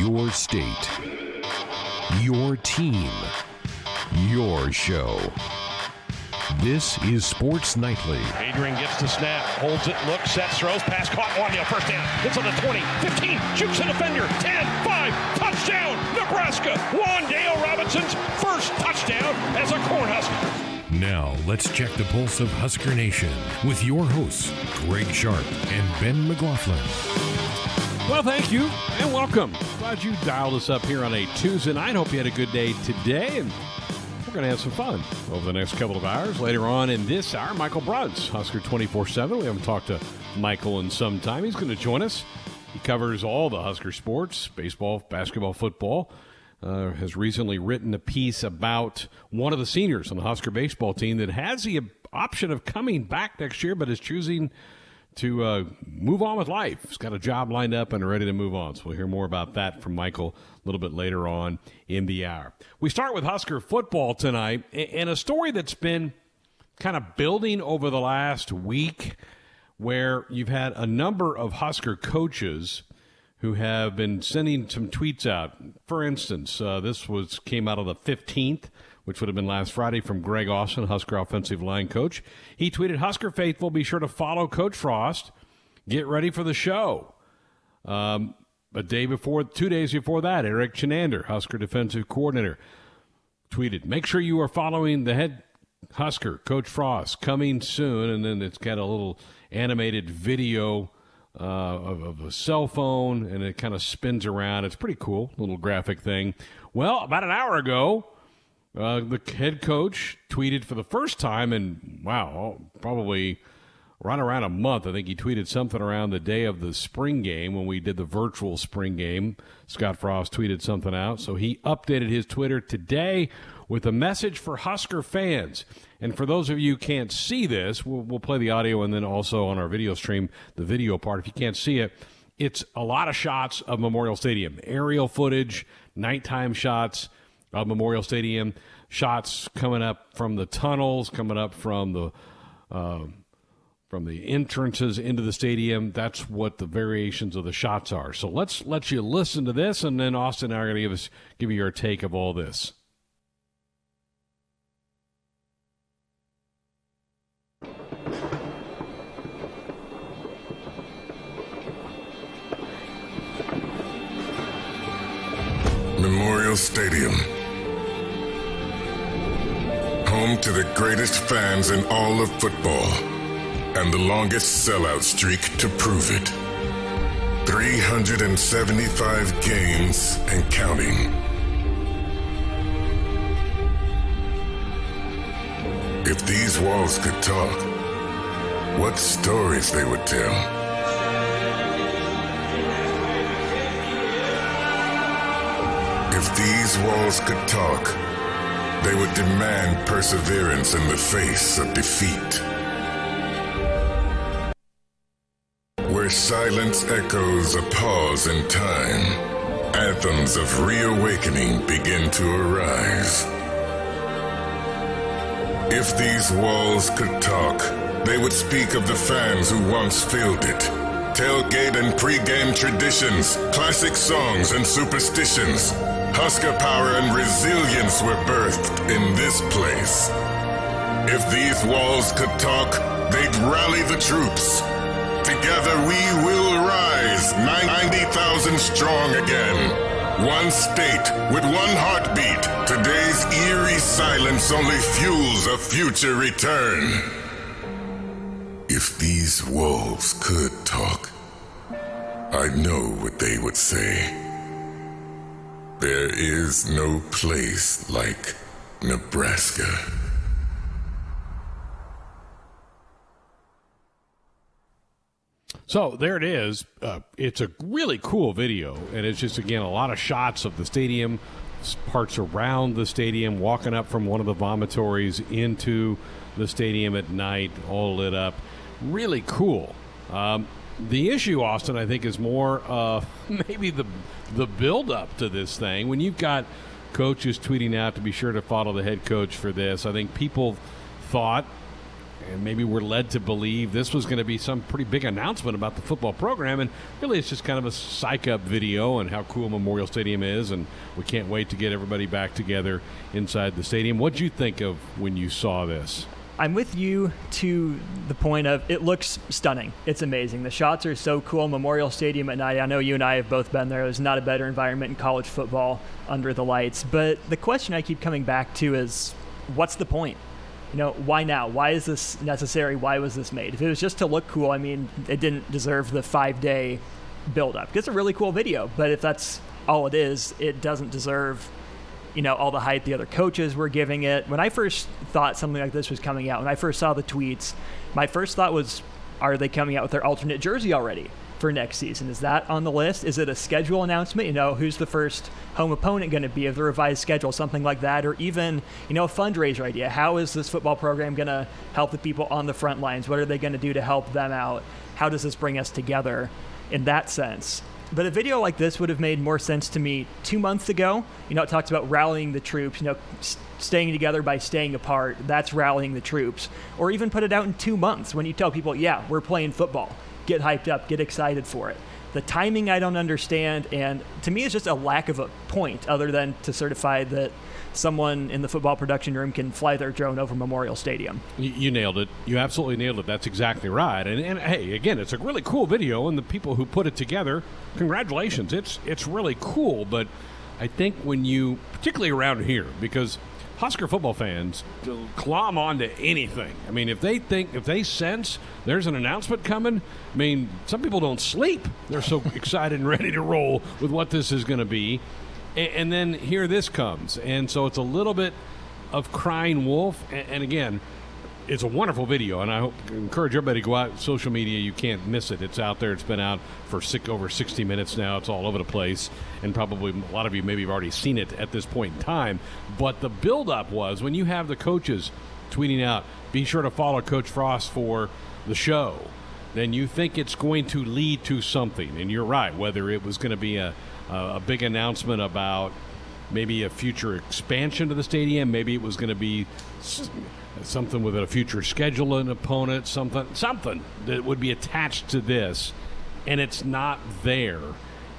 Your state. Your team. Your show. This is Sports Nightly. Adrian gets the snap, holds it, looks, sets, throws, pass caught, Wanya, first down. Hits on the 20, 15, shoots the defender, 10, 5, touchdown, Nebraska. Wan'Dale Robinson's first touchdown as a Cornhusker. Now, let's check the pulse of Husker Nation with your hosts, Greg Sharp and Ben McLaughlin. Well, thank you and welcome. Glad you dialed us up here on a Tuesday night. Hope you had a good day today and we're going to have some fun over the next couple of hours. Later on in this hour, Michael Bruntz, Husker 24 7. We haven't talked to Michael in some time. He's going to join us. He covers all the Husker sports baseball, basketball, football. Uh, has recently written a piece about one of the seniors on the Husker baseball team that has the option of coming back next year, but is choosing to uh, move on with life. He's got a job lined up and ready to move on. So we'll hear more about that from Michael a little bit later on in the hour. We start with Husker football tonight and a story that's been kind of building over the last week where you've had a number of Husker coaches who have been sending some tweets out. For instance, uh, this was came out on the 15th which would have been last Friday from Greg Austin, Husker offensive line coach. He tweeted, Husker faithful, be sure to follow Coach Frost. Get ready for the show. Um, a day before, two days before that, Erik Chinander, Husker defensive coordinator, tweeted, make sure you are following the head Husker, Coach Frost, coming soon. And then it's got a little animated video uh, of, of, a cell phone, and it kind of spins around. It's pretty cool, little graphic thing. Well, about an hour ago, uh, the head coach tweeted for the first time in, wow, probably right around a month. I think he tweeted something around the day of the spring game when we did the virtual spring game. Scott Frost tweeted something out. So he updated his Twitter today with a message for Husker fans. And for those of you who can't see this, we'll, we'll play the audio and then also on our video stream, the video part. If you can't see it, it's a lot of shots of Memorial Stadium, aerial footage, nighttime shots of Memorial Stadium. Shots coming up from the tunnels, coming up from the uh, from the entrances into the stadium. That's what the variations of the shots are. So let's let you listen to this, and then Austin and I are going to give us give you your take of all this. Memorial Stadium home to the greatest fans in all of football and the longest sellout streak to prove it. 375 games and counting. If these walls could talk, what stories they would tell. If these walls could talk, they would demand perseverance in the face of defeat. Where silence echoes a pause in time, anthems of reawakening begin to arise. If these walls could talk, they would speak of the fans who once filled it. Tailgate and pregame traditions, classic songs and superstitions, Husker power and resilience were birthed in this place. If these walls could talk, they'd rally the troops. Together we will rise 90,000 strong again. One state with one heartbeat. Today's eerie silence only fuels a future return. If these walls could talk, I know what they would say. There is no place like Nebraska. So there it is. Uh, it's a really cool video, and it's just again a lot of shots of the stadium, parts around the stadium, walking up from one of the vomitories into the stadium at night, all lit up. Really cool. Um, the issue, Austin, I think, is more uh, maybe the the build up to this thing. When you've got coaches tweeting out to be sure to follow the head coach for this, I think people thought and maybe we're led to believe this was going to be some pretty big announcement about the football program. And really, it's just kind of a psych up video and how cool Memorial Stadium is. And we can't wait to get everybody back together inside the stadium. What'd you think of when you saw this? I'm with you to the point of it looks stunning. It's amazing. The shots are so cool. Memorial Stadium at night. I know you and I have both been there. There's not a better environment in college football under the lights. But the question I keep coming back to is what's the point? You know, why now? Why is this necessary? Why was this made? If it was just to look cool, I mean, it didn't deserve the five day build up. It's a really cool video, but if that's all it is, it doesn't deserve you know all the hype the other coaches were giving it. When I first thought something like this was coming out, when I first saw the tweets, my first thought was, are they coming out with their alternate jersey already for next season? Is that on the list? Is it a schedule announcement? You know, who's the first home opponent going to be of the revised schedule, something like that, or even you know a fundraiser idea? How is this football program going to help the people on the front lines? What are they going to do to help them out? How does this bring us together? In that sense, but a video like this would have made more sense to me two months ago. You know, it talks about rallying the troops, you know, staying together by staying apart. That's rallying the troops. Or even put it out in two months when you tell people, yeah, we're playing football. Get hyped up, get excited for it. The timing I don't understand, and to me, it's just a lack of a point other than to certify that someone in the football production room can fly their drone over Memorial Stadium. You, you, nailed it. You absolutely nailed it. That's exactly right. And, and hey, again, it's a really cool video, and the people who put it together, congratulations. It's it's really cool. But I think when you, particularly around here, because Husker football fans to clomb onto anything. I mean, if they think, if they sense there's an announcement coming, I mean, some people don't sleep. They're so excited and ready to roll with what this is going to be and, and, then here this comes, and so it's a little bit of crying wolf. And, and again, it's a wonderful video, and I hope, encourage everybody to go out social media. You can't miss it. It's out there. It's been out for six, over 60 minutes now. It's all over the place, and probably a lot of you maybe have already seen it at this point in time. But the buildup was when you have the coaches tweeting out, "Be sure to follow Coach Frost for the show." Then you think it's going to lead to something, and you're right. Whether it was going to be a a big announcement about maybe a future expansion to the stadium. Maybe it was going to be something with a future schedule an opponent, something something that would be attached to this, and it's not there.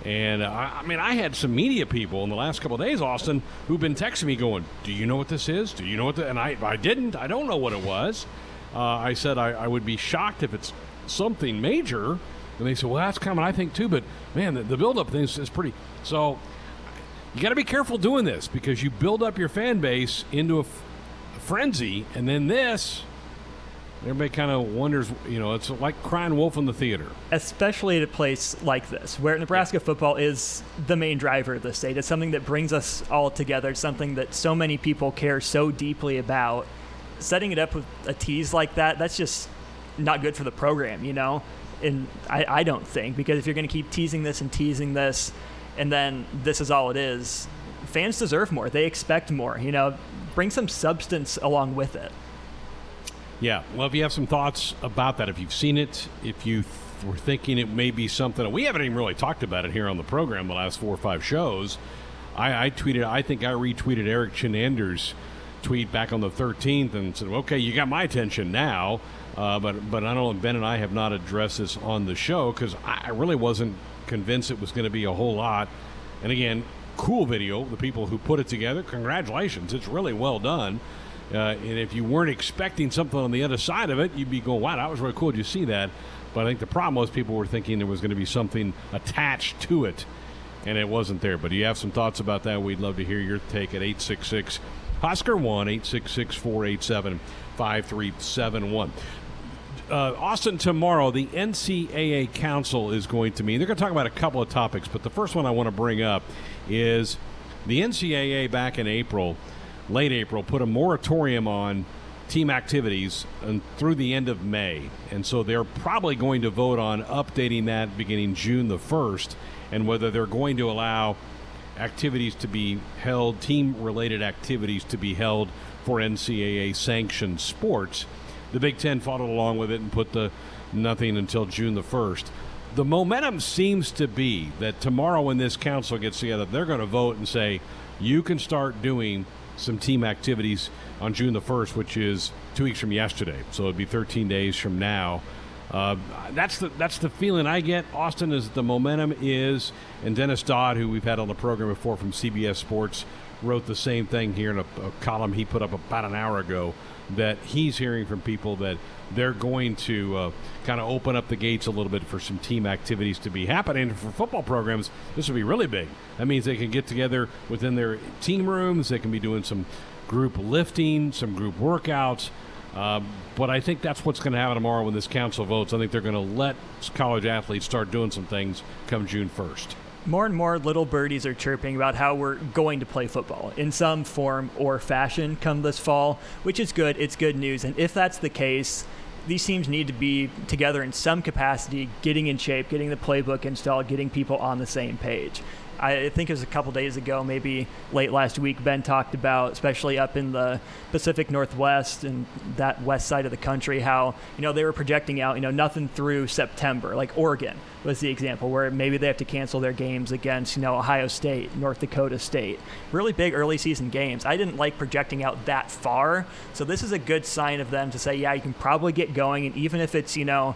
And uh, I mean, I had some media people in the last couple days, Austin, who've been texting me going, "Do you know what this is? Do you know what?" The-? And I, I didn't. I don't know what it was. Uh, I said I, I would be shocked if it's something major. And they said, well, that's coming, I think, too. But, man, the, the build-up thing is, is pretty. So you got to be careful doing this because you build up your fan base into a frenzy. And then this, everybody kind of wonders, you know, it's like crying wolf in the theater. Especially at a place like this, where Nebraska yeah. football is the main driver of the state. It's something that brings us all together, something that so many people care so deeply about. Setting it up with a tease like that, that's just not good for the program, you know? and I, I don't think because if you're going to keep teasing this and teasing this, and then this is all it is, fans deserve more. They expect more. You know, bring some substance along with it. Yeah. Well, if you have some thoughts about that, if you've seen it, if you th- were thinking it may be something, we haven't even really talked about it here on the program the last four or five shows. I, I tweeted, I think I retweeted Erik Chinander's tweet back on the 13th and said, okay, you got my attention now. Uh, but but I don't know Ben and I have not addressed this on the show because I really wasn't convinced it was going to be a whole lot. And again, cool video. The people who put it together, congratulations. It's really well done. Uh, and if you weren't expecting something on the other side of it, you'd be going, "Wow, that was really cool." Did you see that? But I think the problem was people were thinking there was going to be something attached to it, and it wasn't there. But do you have some thoughts about that? We'd love to hear your take at 866 Husker 1 866 487 5371 uh, Austin, tomorrow, the NCAA Council is going to meet. They're going to talk about a couple of topics, but the first one I want to bring up is the NCAA back in April, late April, put a moratorium on team activities through the end of May. And so they're probably going to vote on updating that beginning June the 1st and whether they're going to allow activities to be held, team related activities to be held for NCAA sanctioned sports. The Big Ten followed along with it and put the nothing until June the 1st. The momentum seems to be that tomorrow, when this council gets together, they're going to vote and say, you can start doing some team activities on June the 1st, which is two weeks from yesterday. So it'd be 13 days from now. Uh, that's the that's the feeling I get. Austin is the momentum is, and Dennis Dodd, who we've had on the program before from CBS Sports, wrote the same thing here in a, a column he put up about an hour ago. That he's hearing from people that they're going to uh, kind of open up the gates a little bit for some team activities to be happening. For football programs, this will be really big. That means they can get together within their team rooms. They can be doing some group lifting, some group workouts. Uh, but I think that's what's going to happen tomorrow when this council votes. I think they're going to let college athletes start doing some things come June 1st more and more little birdies are chirping about how we're going to play football in some form or fashion come this fall, which is good. It's good news. And if that's the case, these teams need to be together in some capacity, getting in shape, getting the playbook installed, getting people on the same page. I think it was a couple days ago, maybe late last week, Ben talked about, especially up in the Pacific Northwest and that west side of the country, how you know they were projecting out, you know, nothing through September. Like Oregon was the example where maybe they have to cancel their games against, you know, Ohio State, North Dakota State, really big early season games. I didn't like projecting out that far, so this is a good sign of them to say, yeah, you can probably get going, and even if it's you know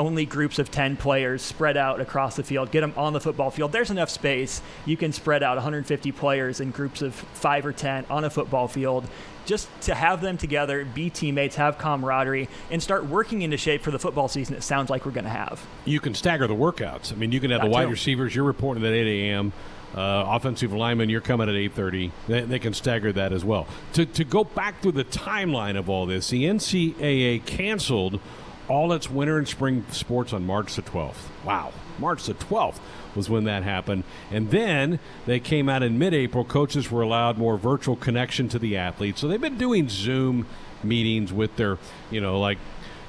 only groups of 10 players spread out across the field, get them on the football field. There's enough space. You can spread out 150 players in groups of five or 10 on a football field. Just to have them together, be teammates, have camaraderie, and start working into shape for the football season it sounds like we're going to have. You can stagger the workouts. I mean, you can have that the wide too. receivers, you're reporting at 8 a.m. Uh, offensive lineman, you're coming at 8:30. They, they, can stagger that as well. To to go back through the timeline of all this, the NCAA canceled all its winter and spring sports on March the 12th. Wow. March the 12th was when that happened. And then they came out in mid April. Coaches were allowed more virtual connection to the athletes. So they've been doing Zoom meetings with their, you know, like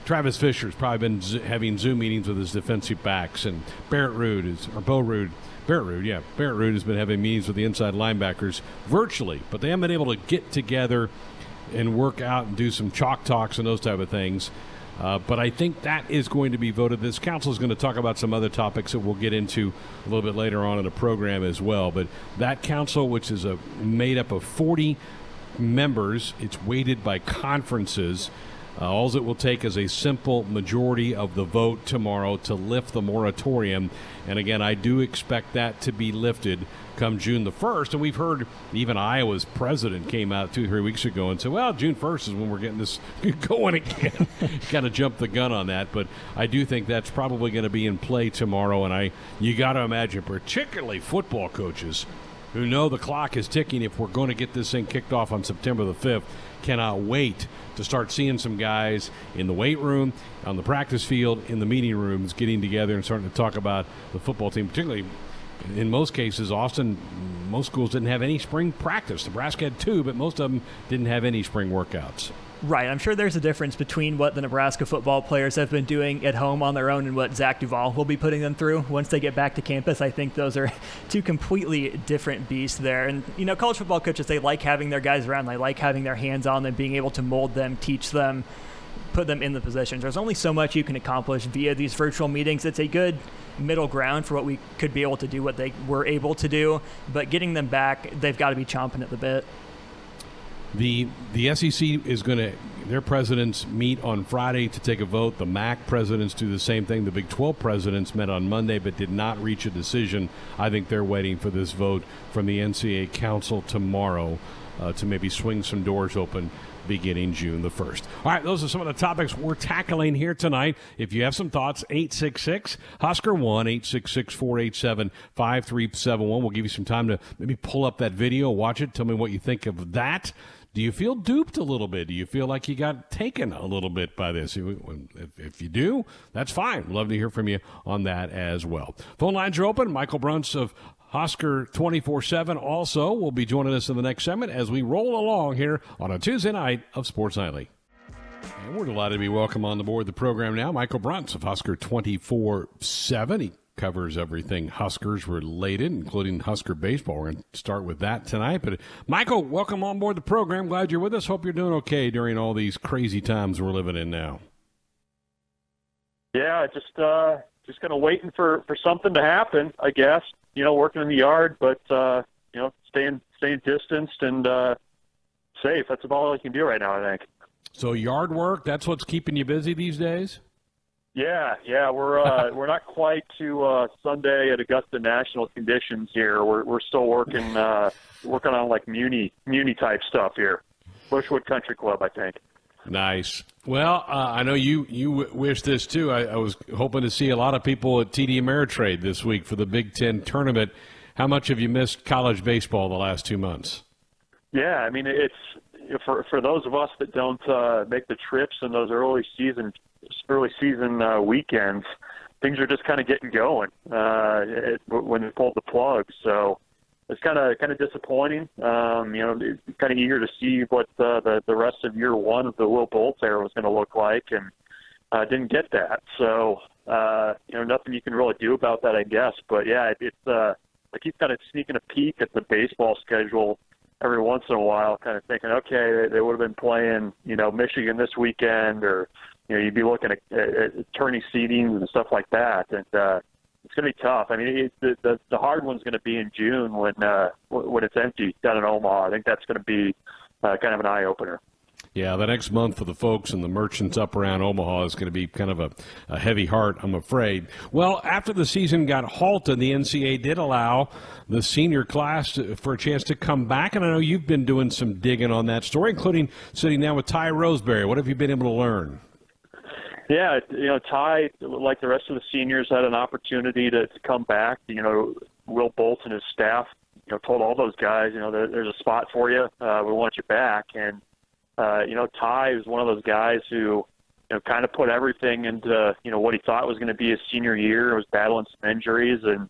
Travis Fisher's probably been z- having Zoom meetings with his defensive backs. And Barrett Ruud is, or Bo Ruud, Barrett Ruud, yeah. Barrett Ruud has been having meetings with the inside linebackers virtually, but they haven't been able to get together and work out and do some chalk talks and those type of things. Uh, but I think that is going to be voted. This council is going to talk about some other topics that we'll get into a little bit later on in the program as well. But that council, which is a, made up of 40 members, it's weighted by conferences. Uh, all it will take is a simple majority of the vote tomorrow to lift the moratorium. And again, I do expect that to be lifted come June the 1st. And we've heard even Iowa's president came out two, three weeks ago and said, well, June 1st is when we're getting this going again. kind of jumped the gun on that. But I do think that's probably going to be in play tomorrow. And I, you got to imagine, particularly football coaches who know the clock is ticking if we're going to get this thing kicked off on September the 5th, cannot wait to start seeing some guys in the weight room, on the practice field, in the meeting rooms, getting together and starting to talk about the football team, particularly in most cases, Austin, most schools didn't have any spring practice. Nebraska had two, but most of them didn't have any spring workouts. Right. I'm sure there's a difference between what the Nebraska football players have been doing at home on their own and what Zach Duval will be putting them through once they get back to campus. I think those are two completely different beasts there. And, you know, college football coaches, they like having their guys around. They like having their hands on them, being able to mold them, teach them, put them in the positions. There's only so much you can accomplish via these virtual meetings. It's a good middle ground for what we could be able to do, what they were able to do. But getting them back, they've got to be chomping at the bit. The the SEC is going to their presidents meet on Friday to take a vote. The MAC presidents do the same thing. The Big 12 presidents met on Monday but did not reach a decision. I think they're waiting for this vote from the NCAA Council tomorrow uh, to maybe swing some doors open beginning June the 1st. All right, those are some of the topics we're tackling here tonight. If you have some thoughts, 866 Husker 1 866 487 5371. We'll give you some time to maybe pull up that video, watch it, tell me what you think of that. Do you feel duped a little bit? Do you feel like you got taken a little bit by this? If, you do, that's fine. Love to hear from you on that as well. Phone lines are open. Michael Bruntz of Husker 24 7 also will be joining us in the next segment as we roll along here on a Tuesday night of Sports Nightly. And we're delighted to be welcome on the board the program now. Michael Bruntz of Husker 24 7. He covers everything Huskers related, including Husker baseball. We're going to start with that tonight. But Michael, welcome on board the program. Glad you're with us. Hope you're doing okay during all these crazy times we're living in now. Yeah, just uh, just kind of waiting for for something to happen, I guess you know, working in the yard, but uh, you know, staying staying distanced and uh, safe. That's about all you can do right now, I think. So yard work, that's what's keeping you busy these days? Yeah, yeah, we're uh, we're not quite to uh, Sunday at Augusta National conditions here. We're we're still working uh, working on like Muni Muni type stuff here. Bushwood Country Club, I think. Nice. Well, uh, I know you you w- wish this too. I, I, was hoping to see a lot of people at TD Ameritrade this week for the Big Ten tournament. How much have you missed college baseball the last two months? Yeah, I mean it's for for those of us that don't uh, make the trips in those early season early season uh, weekends, things are just kind of getting going uh, it, when they pulled the plug. So it's kind of kind of disappointing. Um, you know, kind of eager to see what uh, the the rest of year one of the Will Bolts era was going to look like, and uh, didn't get that. So uh, you know, nothing you can really do about that, I guess. But yeah, it, it's uh, I keep kind of sneaking a peek at the baseball schedule every once in a while, kind of thinking, okay, they, they would have been playing, you know, Michigan this weekend, or you know, you'd be looking at, at, at tourney seedings and stuff like that, and uh, it's going to be tough. I mean, it, the, the the hard one's going to be in June when uh, when it's empty down in Omaha. I think that's going to be uh, kind of an eye opener. Yeah, the next month for the folks and the merchants up around Omaha is going to be kind of a, a heavy heart, I'm afraid. Well, after the season got halted, the NCAA did allow the senior class to, for a chance to come back, and I know you've been doing some digging on that story, including sitting down with Ty Roseberry. What have you been able to learn? Yeah, you know, Ty, like the rest of the seniors, had an opportunity to, to come back. You know, Will Bolt and his staff, you know, told all those guys, you know, there, there's a spot for you. Uh, we want you back, and uh, you know, Ty is one of those guys who, you know, kind of put everything into, you know, what he thought was going to be his senior year. Was battling some injuries, and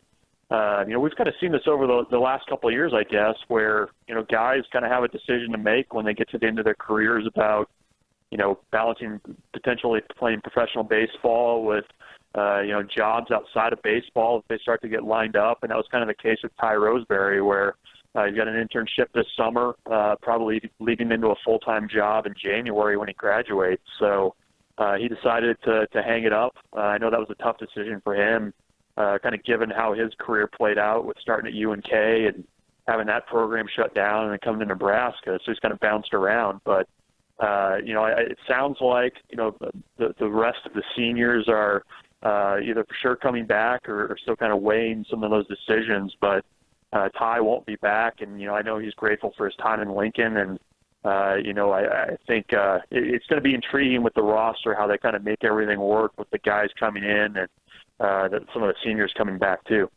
uh, you know, we've kind of seen this over the, the last couple of years, I guess, where you know, guys kind of have a decision to make when they get to the end of their careers about, you know, balancing potentially playing professional baseball with, uh, you know, jobs outside of baseball if they start to get lined up, and that was kind of the case with Ty Roseberry, where uh, he's got an internship this summer, uh, probably leading into a full-time job in January when he graduates. So uh, he decided to to hang it up. Uh, I know that was a tough decision for him, uh, kind of given how his career played out with starting at UNK and having that program shut down and then coming to Nebraska. So he's kind of bounced around, but. Uh, you know, it sounds like you know the the rest of the seniors are uh, either for sure coming back or, or still kind of weighing some of those decisions. But uh, Ty won't be back, and you know I know he's grateful for his time in Lincoln, and uh, you know I, I think uh, it, it's going to be intriguing with the roster how they kind of make everything work with the guys coming in and uh, the, some of the seniors coming back too.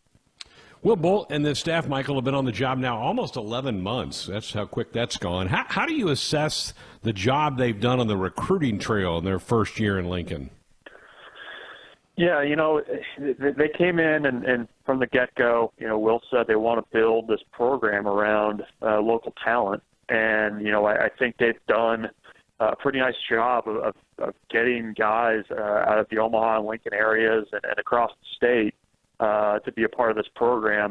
Will Bolt and the staff, Michael, have been on the job now almost 11 months. That's how quick that's gone. How, how do you assess the job they've done on the recruiting trail in their first year in Lincoln? Yeah, you know, they came in and, and from the get-go, you know, Will said they want to build this program around uh, local talent, and you know, I, I think they've done a pretty nice job of, of, of getting guys uh, out of the Omaha and Lincoln areas and, and across the state uh, to be a part of this program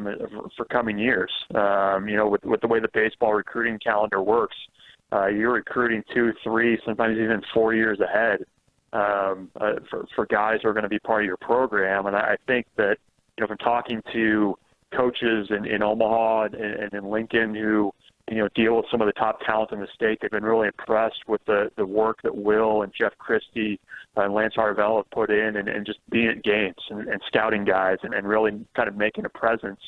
for coming years. Um, you know, with, with the way the baseball recruiting calendar works, uh, you're recruiting two, three, sometimes even four years ahead um, uh, for, for guys who are going to be part of your program. And I, I think that, you know, from talking to coaches in, in Omaha and, and in Lincoln who, you know, deal with some of the top talent in the state, they've been really impressed with the, the work that Will and Jeff Christy and Lance Harvell have put in and, and just being at games and, and scouting guys and, and really kind of making a presence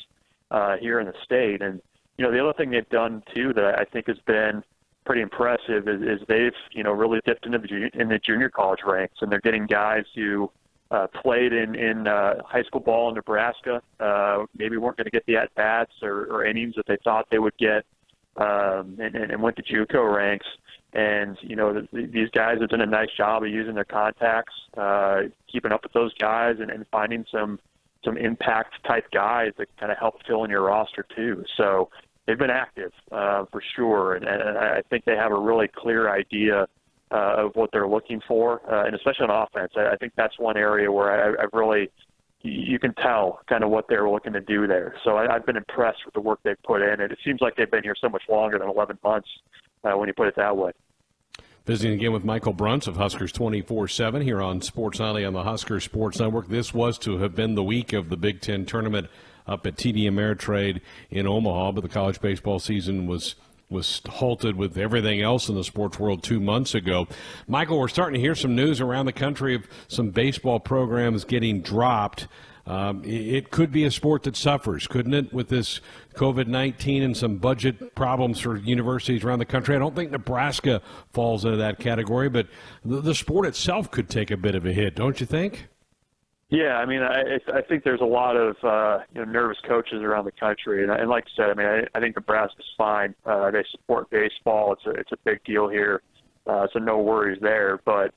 uh, here in the state. And, you know, the other thing they've done too that I think has been – pretty impressive is, is they've you know really dipped into the in the junior college ranks, and they're getting guys who uh, played in in uh, high school ball in Nebraska, uh, maybe weren't going to get the at bats or, or innings that they thought they would get, um, and, and went to JUCO ranks. And you know the, these guys have done a nice job of using their contacts, uh, keeping up with those guys, and, and finding some some impact type guys that kind of help fill in your roster too. So they've been active uh, for sure, and, and I think they have a really clear idea uh, of what they're looking for, uh, and especially on offense. I, I think that's one area where I, I've really you can tell kind of what they're looking to do there. So I, I've been impressed with the work they've put in, and it seems like they've been here so much longer than 11 months uh, when you put it that way. Visiting again with Michael Bruntz of Huskers 24 7 here on Sports Nightly on the Husker Sports Network. This was to have been the week of the Big Ten tournament up at TD Ameritrade in Omaha, but the college baseball season was was halted with everything else in the sports world two months ago. Michael, we're starting to hear some news around the country of some baseball programs getting dropped. Um, it could be a sport that suffers, couldn't it, with this COVID 19 and some budget problems for universities around the country? I don't think Nebraska falls into that category, but the, the sport itself could take a bit of a hit, don't you think? Yeah, I mean, I I think there's a lot of uh, you know nervous coaches around the country, and, and like I said, I mean, I, I think Nebraska's fine. Uh, they support baseball; it's a it's a big deal here, uh, so no worries there. But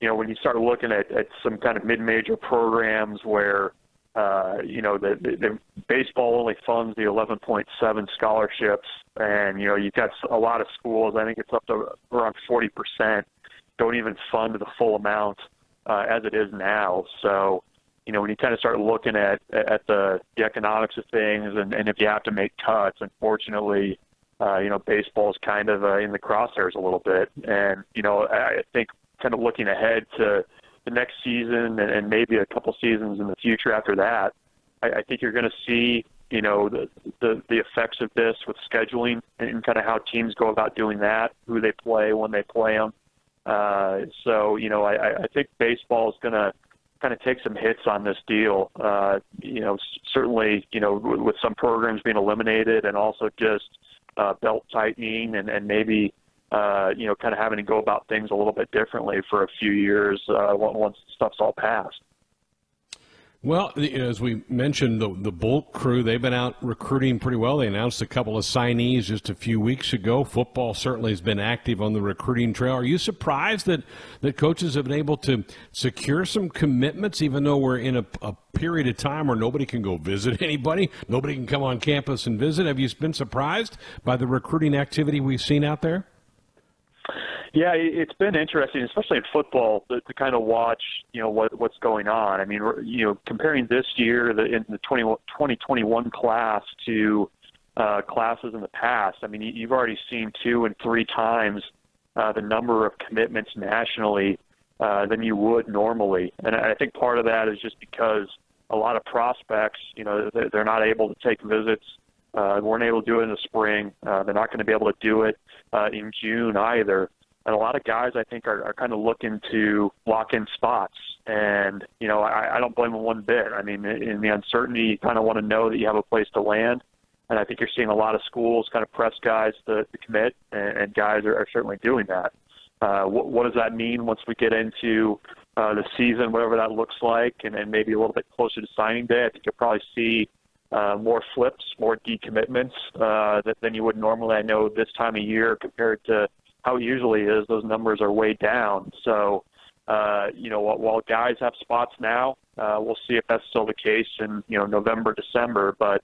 you know, when you start looking at, at some kind of mid-major programs where uh, you know, the, the, the baseball only funds the 11.7 scholarships, and you know, you've got a lot of schools. I think it's up to around 40 percent don't even fund the full amount uh, as it is now. So, you know, when you kind of start looking at at the, the economics of things, and, and if you have to make cuts, unfortunately, uh, you know, baseball is kind of uh, in the crosshairs a little bit. And you know, I think kind of looking ahead to the next season and, and maybe a couple seasons in the future after that, I, I think you're going to see you know the, the the effects of this with scheduling and kind of how teams go about doing that, who they play, when they play them. Uh, so you know, I, I think baseball is going to kind of take some hits on this deal. Uh, you know, certainly, you know, with some programs being eliminated and also just uh, belt tightening and, and maybe uh, you know, kind of having to go about things a little bit differently for a few years uh, once stuff's all passed. Well, as we mentioned, the, the Bolt crew, they've been out recruiting pretty well. They announced a couple of signees just a few weeks ago. Football certainly has been active on the recruiting trail. Are you surprised that, that coaches have been able to secure some commitments, even though we're in a, a period of time where nobody can go visit anybody? Nobody can come on campus and visit. Have you been surprised by the recruiting activity we've seen out there? Yeah, it's been interesting, especially in football, to, to kind of watch, you know, what what's going on. I mean, you know, comparing this year, the in the 20, 2021 class to uh, classes in the past. I mean, you've already seen two and three times uh, the number of commitments nationally uh, than you would normally, and I think part of that is just because a lot of prospects, you know, they're not able to take visits. Uh, weren't able to do it in the spring. Uh, they're not going to be able to do it uh, in June either and a lot of guys I think are, are kind of looking to lock in spots. And you know, I, I don't blame them one bit. I mean, in the uncertainty, you kind of want to know that you have a place to land. And I think you're seeing a lot of schools kind of press guys to, to commit, and, and guys are, are certainly doing that. Uh, what, what does that mean once we get into uh, the season, whatever that looks like, and then maybe a little bit closer to signing day? I think you'll probably see uh, more flips, more decommitments uh, than you would normally. I know this time of year compared to how it usually is, those numbers are way down. So, uh, you know, while guys have spots now, uh, we'll see if that's still the case in you know November, December. But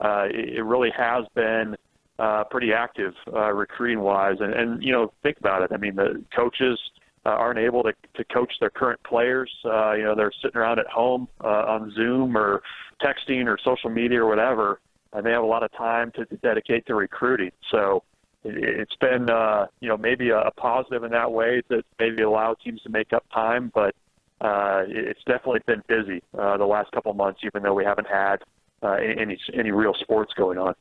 uh, it, it really has been uh, pretty active uh, recruiting wise, and, and you know, think about it. I mean, the coaches uh, aren't able to, to coach their current players. Uh, you know, they're sitting around at home uh, on Zoom or texting or social media or whatever, and they have a lot of time to, dedicate to recruiting. So it's been uh, you know maybe a, positive in that way that maybe allow teams to make up time, but uh, it's definitely been busy uh, the last couple months, even though we haven't had uh, any any real sports going on.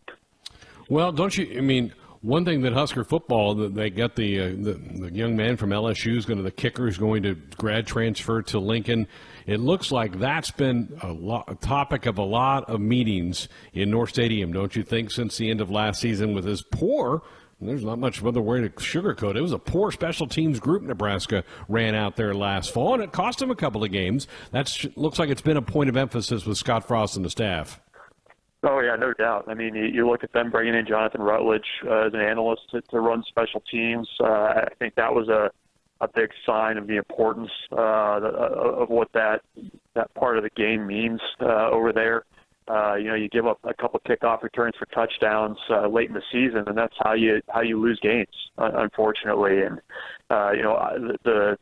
Well, don't you? I mean, one thing that Husker football, they got the, uh, the, the young man from LSU is going to the kicker is going to grad transfer to Lincoln. It looks like that's been a, a topic of a lot of meetings in North Stadium, don't you think? Since the end of last season, with his poor there's not much other way to sugarcoat it. It was a poor special teams group Nebraska ran out there last fall, and it cost them a couple of games. That looks like it's been a point of emphasis with Scott Frost and the staff. Oh yeah, no doubt. I mean, you, you look at them bringing in Jonathan Rutledge uh, as an analyst to, to run special teams. Uh, I think that was a a big sign of the importance uh, of what that that part of the game means uh, over there. Uh, you know, you give up a couple kickoff returns for touchdowns uh, late in the season, and that's how you how you lose games, unfortunately. And uh, you know, the, the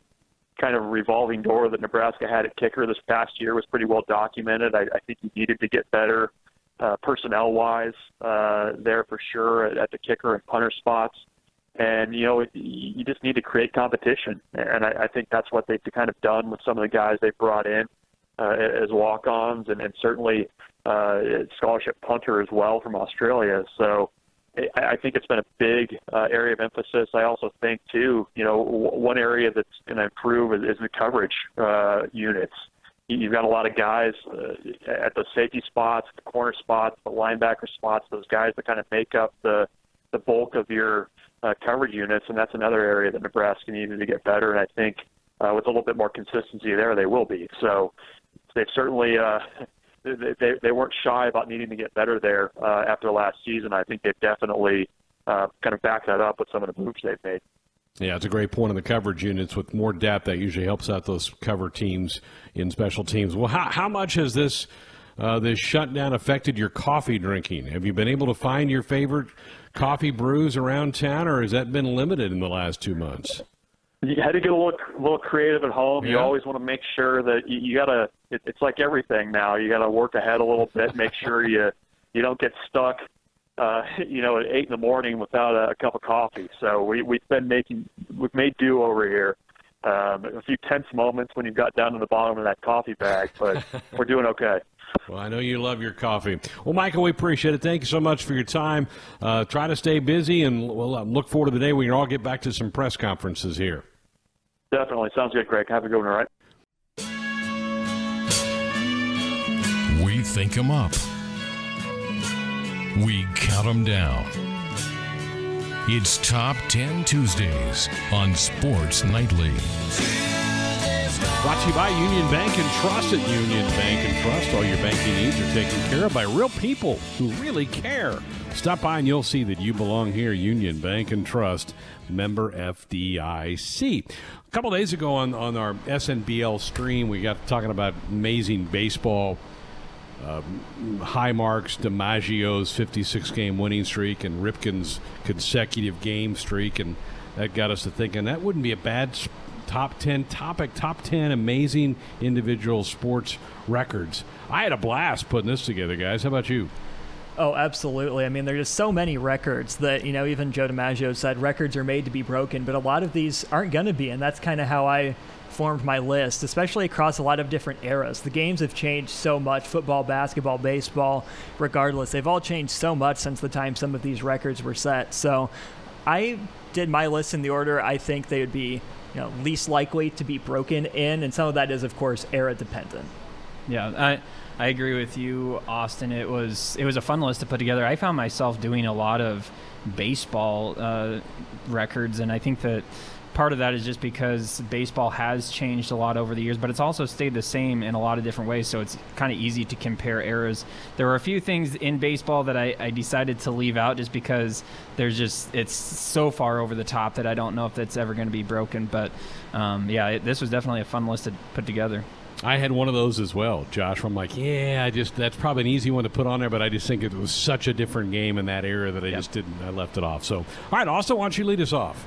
kind of revolving door that Nebraska had at kicker this past year was pretty well documented. I, I think he needed to get better uh, personnel-wise uh, there for sure at, at the kicker and punter spots. And you know, you just need to create competition, and I, I think that's what they've kind of done with some of the guys they brought in uh, as walk-ons, and, and certainly uh, scholarship punter as well from Australia. So, I think it's been a big uh, area of emphasis. I also think too, you know, w- one area that's going to improve is, is the coverage uh, units. You've got a lot of guys uh, at the safety spots, the corner spots, the linebacker spots. Those guys that kind of make up the the bulk of your uh, coverage units, and that's another area that Nebraska needed to get better. And I think uh, with a little bit more consistency there, they will be. So they've certainly uh, they, they they weren't shy about needing to get better there uh, after last season. I think they've definitely uh, kind of backed that up with some of the moves they've made. Yeah, it's a great point on the coverage units. With more depth, that usually helps out those cover teams in special teams. Well, how, how much has this uh, this shutdown affected your coffee drinking? Have you been able to find your favorite coffee brews around town, or has that been limited in the last two months? You had to get a little, little creative at home. Yeah. You always want to make sure that you, you got to. It, it's like everything now. You got to work ahead a little bit. Make sure you you don't get stuck uh, you know, at eight in the morning without a, a cup of coffee. So we, we've been making, we've made do over here. Um, a few tense moments when you got down to the bottom of that coffee bag, but we're doing okay. Well, I know you love your coffee. Well, Michael, we appreciate it. Thank you so much for your time. Uh, try to stay busy, and we'll uh, look forward to the day when you all get back to some press conferences here. Definitely. Sounds good, Greg. Have a good one, all right? We think them up we count them down. It's Top 10 Tuesdays on Sports Nightly. Brought to you by Union Bank and Trust at Union Bank and Trust. All your banking needs are taken care of by real people who really care. Stop by and you'll see that you belong here. Union Bank and Trust, member FDIC. A couple days ago on, on our SNBL stream, we got talking about amazing baseball uh, Highmark's DiMaggio's 56 game winning streak and Ripken's consecutive game streak. And that got us to thinking that wouldn't be a bad top 10 topic, top 10 amazing individual sports records. I had a blast putting this together, guys. How about you? Oh, absolutely. I mean, there are just so many records that, you know, even Joe DiMaggio said records are made to be broken, but a lot of these aren't going to be. And that's kind of how I formed my list, especially across a lot of different eras. The games have changed so much football, basketball, baseball, regardless. They've all changed so much since the time some of these records were set. So I did my list in the order I think they would be you know, least likely to be broken in, and some of that is, of course, era dependent. Yeah, I I agree with you, Austin. It was it was a fun list to put together. I found myself doing a lot of baseball uh, records, and I think that part of that is just because baseball has changed a lot over the years, but it's also stayed the same in a lot of different ways. So it's kind of easy to compare eras. There were a few things in baseball that I, I, decided to leave out just because there's just it's so far over the top that I don't know if that's ever going to be broken. But um, yeah, it, this was definitely a fun list to put together. I had one of those as well, Josh. I'm like, yeah, I just that's probably an easy one to put on there, but I just think it was such a different game in that era that I yep. just didn't. I left it off. So, all right, Austin, why don't you lead us off?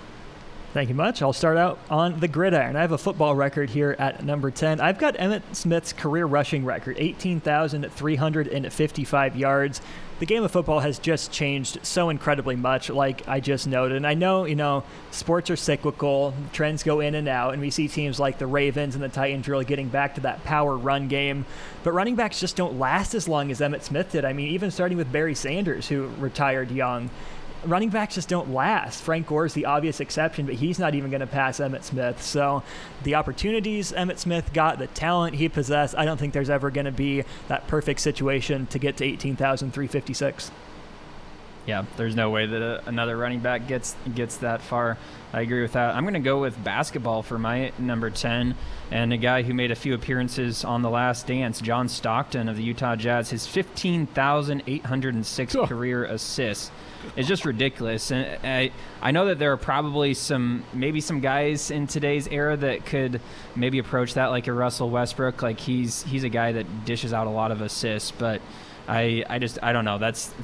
Thank you much. I'll start out on the gridiron. I have a football record here at number 10. I've got Emmitt Smith's career rushing record 18,355 yards. The game of football has just changed so incredibly much, like I just noted. And I know, you know, sports are cyclical, trends go in and out, and we see teams like the Ravens and the Titans really getting back to that power run game. But running backs just don't last as long as Emmitt Smith did. I mean, even starting with Barry Sanders, who retired young running backs just don't last. Frank Gore is the obvious exception, but he's not even going to pass Emmitt Smith. So the opportunities Emmitt Smith got, the talent he possessed, I don't think there's ever going to be that perfect situation to get to 18,356. Yeah, there's no way that a, another running back gets gets that far. I agree with that. I'm going to go with basketball for my number 10 and a guy who made a few appearances on The Last Dance, John Stockton of the Utah Jazz, his 15,806 oh. career assists is just ridiculous. And I, I know that there are probably some, maybe some guys in today's era that could maybe approach that, like a Russell Westbrook. Like he's he's a guy that dishes out a lot of assists, but I I just I don't know. That's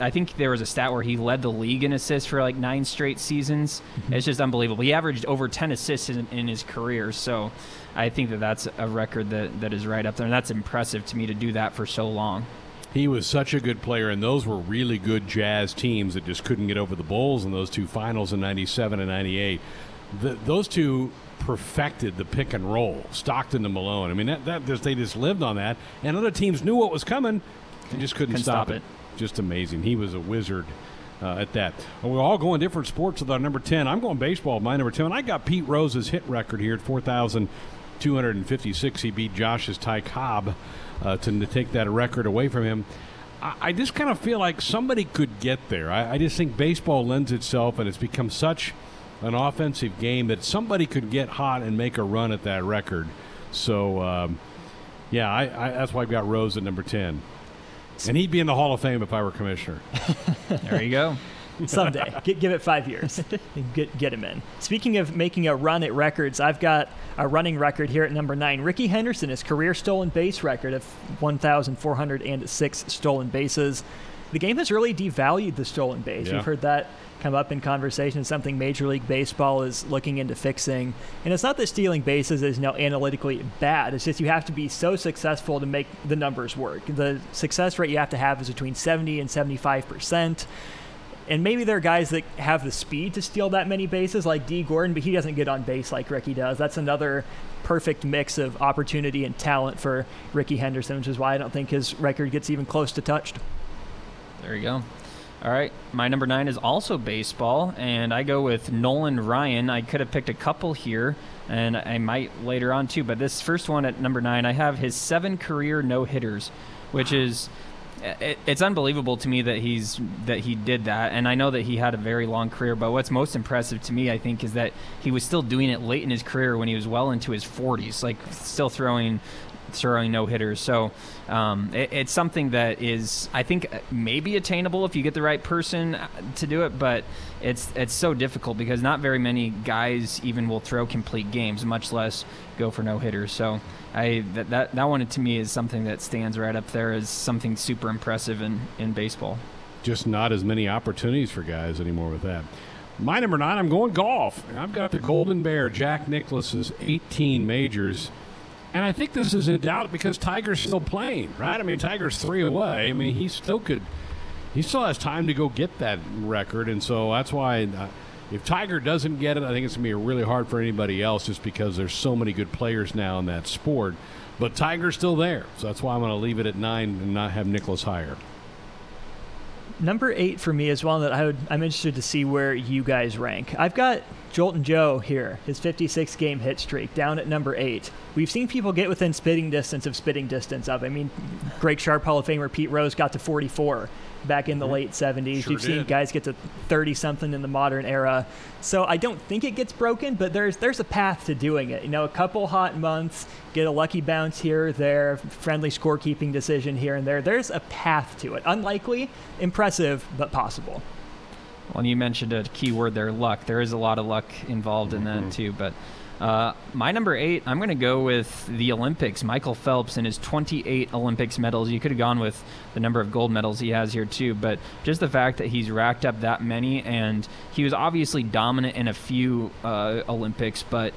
I think there was a stat where he led the league in assists for like nine straight seasons. Mm-hmm. It's just unbelievable. He averaged over 10 assists in, in, his career. So I think that that's a record that, that is right up there. And that's impressive to me to do that for so long. He was such a good player, and those were really good Jazz teams that just couldn't get over the Bulls in those two finals in 97 and 98. Those two perfected the pick and roll, Stockton to Malone. I mean, that, that just, they just lived on that, and other teams knew what was coming. They just couldn't stop, stop, it. Just amazing. He was a wizard uh, at that. We're all going different sports with our number 10. I'm going baseball, my number 10. I got Pete Rose's hit record here at 4,256. He beat Josh's Ty Cobb uh, to, to take that record away from him. I, I just kind of feel like somebody could get there. I, I just think baseball lends itself, and it's become such an offensive game that somebody could get hot and make a run at that record. So, um, yeah, I, I, that's why I've got Rose at number 10. And he'd be in the Hall of Fame if I were commissioner. There you go. Someday, G- give it five years, get get him in. Speaking of making a run at records, I've got a running record here at number nine. Rickey Henderson, his career stolen base record of 1,406 stolen bases. The game has really devalued the stolen base. Yeah. We've heard that come up in conversation. Something Major League Baseball is looking into fixing. And it's not that stealing bases is now analytically bad. It's just you have to be so successful to make the numbers work. The success rate you have to have is between 70 and 75 percent. And maybe there are guys that have the speed to steal that many bases, like Dee Gordon, but he doesn't get on base like Rickey does. That's another perfect mix of opportunity and talent for Rickey Henderson, which is why I don't think his record gets even close to touched. There you go. All right, my number nine is also baseball, and I go with Nolan Ryan. I could have picked a couple here, and I might later on too, but this first one at number nine, I have his seven career no hitters, which is it, it's unbelievable to me that he's that he did that, and I know that he had a very long career. But what's most impressive to me, I think, is that he was still doing it late in his career when he was well into his 40s, like still throwing throwing no hitters. So um, it, it's something that is, I think, maybe attainable if you get the right person uh, to do it. But it's it's so difficult because not very many guys even will throw complete games, much less go for no hitters. So I that, that that one to me is something that stands right up there as something super impressive in in baseball. Just not as many opportunities for guys anymore with that. My number nine, I'm going golf. I've got the Golden Bear, Jack Nicklaus's 18 majors. And I think this is in doubt because Tiger's still playing, right? I mean, Tiger's three away. I mean, he still could, he still has time to go get that record. And so that's why uh, if Tiger doesn't get it, I think it's going to be really hard for anybody else just because there's so many good players now in that sport. But Tiger's still there. So that's why I'm going to leave it at nine and not have Nicklaus higher. Number eight for me is one that I would, I'm interested to see where you guys rank. I've got Joltin' Joe here, his 56 game hit streak, down at number eight. We've seen people get within spitting distance of spitting distance of. I mean, Greg Sharp Hall of Famer Pete Rose got to 44 back in the mm-hmm. late 70s. Sure You've seen guys get to 30 something in the modern era. So I don't think it gets broken, but there's there's a path to doing it. You know, a couple hot months, get a lucky bounce here or there, friendly scorekeeping decision here and there. There's a path to it. Unlikely, impressive, but possible. Well, you mentioned a key word there, luck. There is a lot of luck involved in that mm-hmm. too. But uh, my number eight, I'm going to go with the Olympics. Michael Phelps and his 28 Olympics medals. You could have gone with the number of gold medals he has here too, but just the fact that he's racked up that many, and he was obviously dominant in a few uh, Olympics, but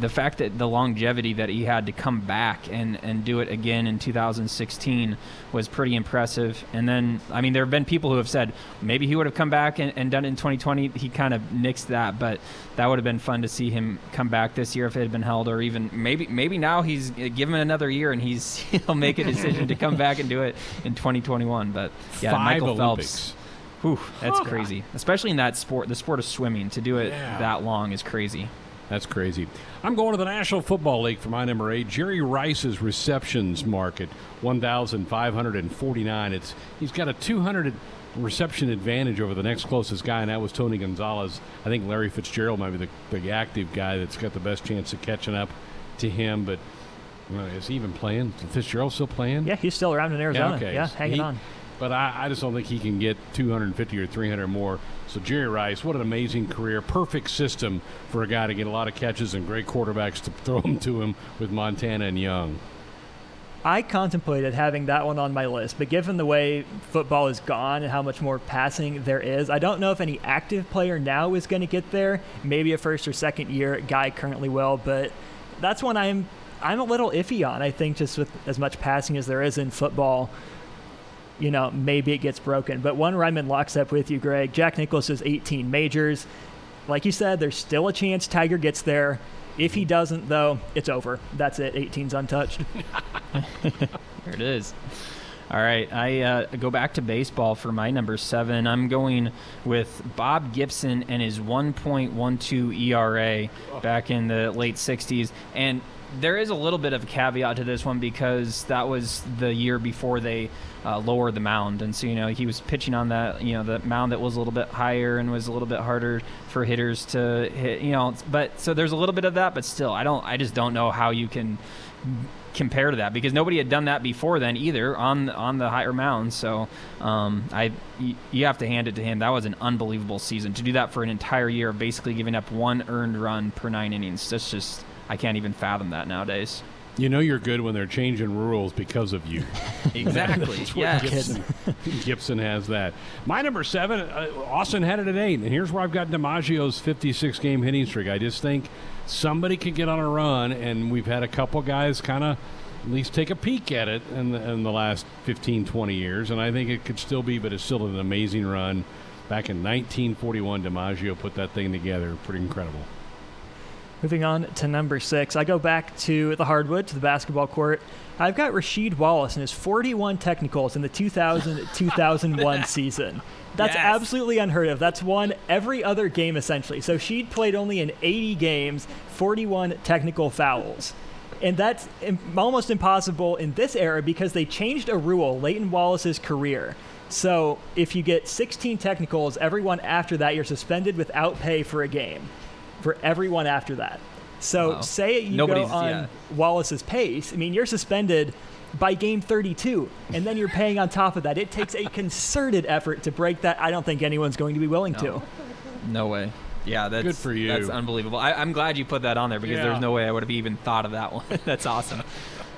the fact that the longevity that he had to come back and, and do it again in 2016 was pretty impressive. And then, I mean, there have been people who have said maybe he would have come back and, and done it in 2020. He kind of nixed that, but that would have been fun to see him come back this year if it had been held, or even maybe maybe now he's uh, given another year and he's he'll make a decision to come back and do it in 2021. But yeah, Five Michael Olympics. Phelps. Whew, that's crazy, especially in that sport, the sport of swimming. To do it Yeah. that long is crazy. That's crazy. I'm going to the National Football League for my number eight. Jerry Rice's receptions market, 1,549. It's he's got a 200 reception advantage over the next closest guy, and that was Tony Gonzalez. I think Larry Fitzgerald might be the, the active guy that's got the best chance of catching up to him. But is he even playing? Is Fitzgerald still playing? Yeah, he's still around in Arizona. okay. Yeah, hanging He- on. But I, I just don't think he can get 250 or 300 more. So Jerry Rice, what an amazing career! Perfect system for a guy to get a lot of catches and great quarterbacks to throw them to him with Montana and Young. I contemplated having that one on my list, but given the way football is gone and how much more passing there is, I don't know if any active player now is going to get there. Maybe a first or second year guy currently will, but that's one I'm I'm a little iffy on. I think just with as much passing as there is in football, you know, maybe it gets broken. But one where I'm in lockstep with you, Greg. Jack Nicklaus is 18 majors. Like you said, there's still a chance Tiger gets there. If he doesn't, though, it's over. That's it. 18's untouched. There it is. All right, I uh, go back to baseball for my number seven. I'm going with Bob Gibson and his 1.12 ERA back in the late 60s. And there is a little bit of a caveat to this one because that was the year before they uh, lowered the mound, and so you know he was pitching on that you know the mound that was a little bit higher and was a little bit harder for hitters to hit. You know, but so there's a little bit of that, but still, I don't, I just don't know how you can compare to that because nobody had done that before then either on on the higher mound. So um, I you have to hand it to him. That was an unbelievable season to do that for an entire year, basically giving up one earned run per nine innings. That's just I can't even fathom that nowadays. You know you're good when they're changing rules because of you. exactly. yeah. Gibson, Gibson has that. My number seven, uh, Austin had it at eight, and here's where I've got DiMaggio's 56 game hitting streak. I just think somebody could get on a run, and we've had a couple guys kind of at least take a peek at it in the, in the last 15, 20 years, and I think it could still be, but it's still an amazing run. Back in 1941, DiMaggio put that thing together. Pretty incredible. Moving on to number six, I go back to the hardwood, to the basketball court. I've got Rasheed Wallace and his 41 technicals in the 2000 2001 season. That's yes. absolutely unheard of. That's won every other game essentially. Rasheed played only in 80 games, 41 technical fouls. And that's almost impossible in this era because they changed a rule late in Wallace's career. So if you get 16 technicals, everyone after that, you're suspended without pay for a game for everyone after that. So wow. say you Nobody's, go on yeah. Wallace's pace. I mean, you're suspended by game 32, and then you're paying on top of that. It takes a concerted effort to break that. I don't think anyone's going to be willing no. to. No way. Yeah, that's good for you. That's unbelievable. I, am glad you put that on there because yeah. there's no way I would have even thought of that one. that's awesome.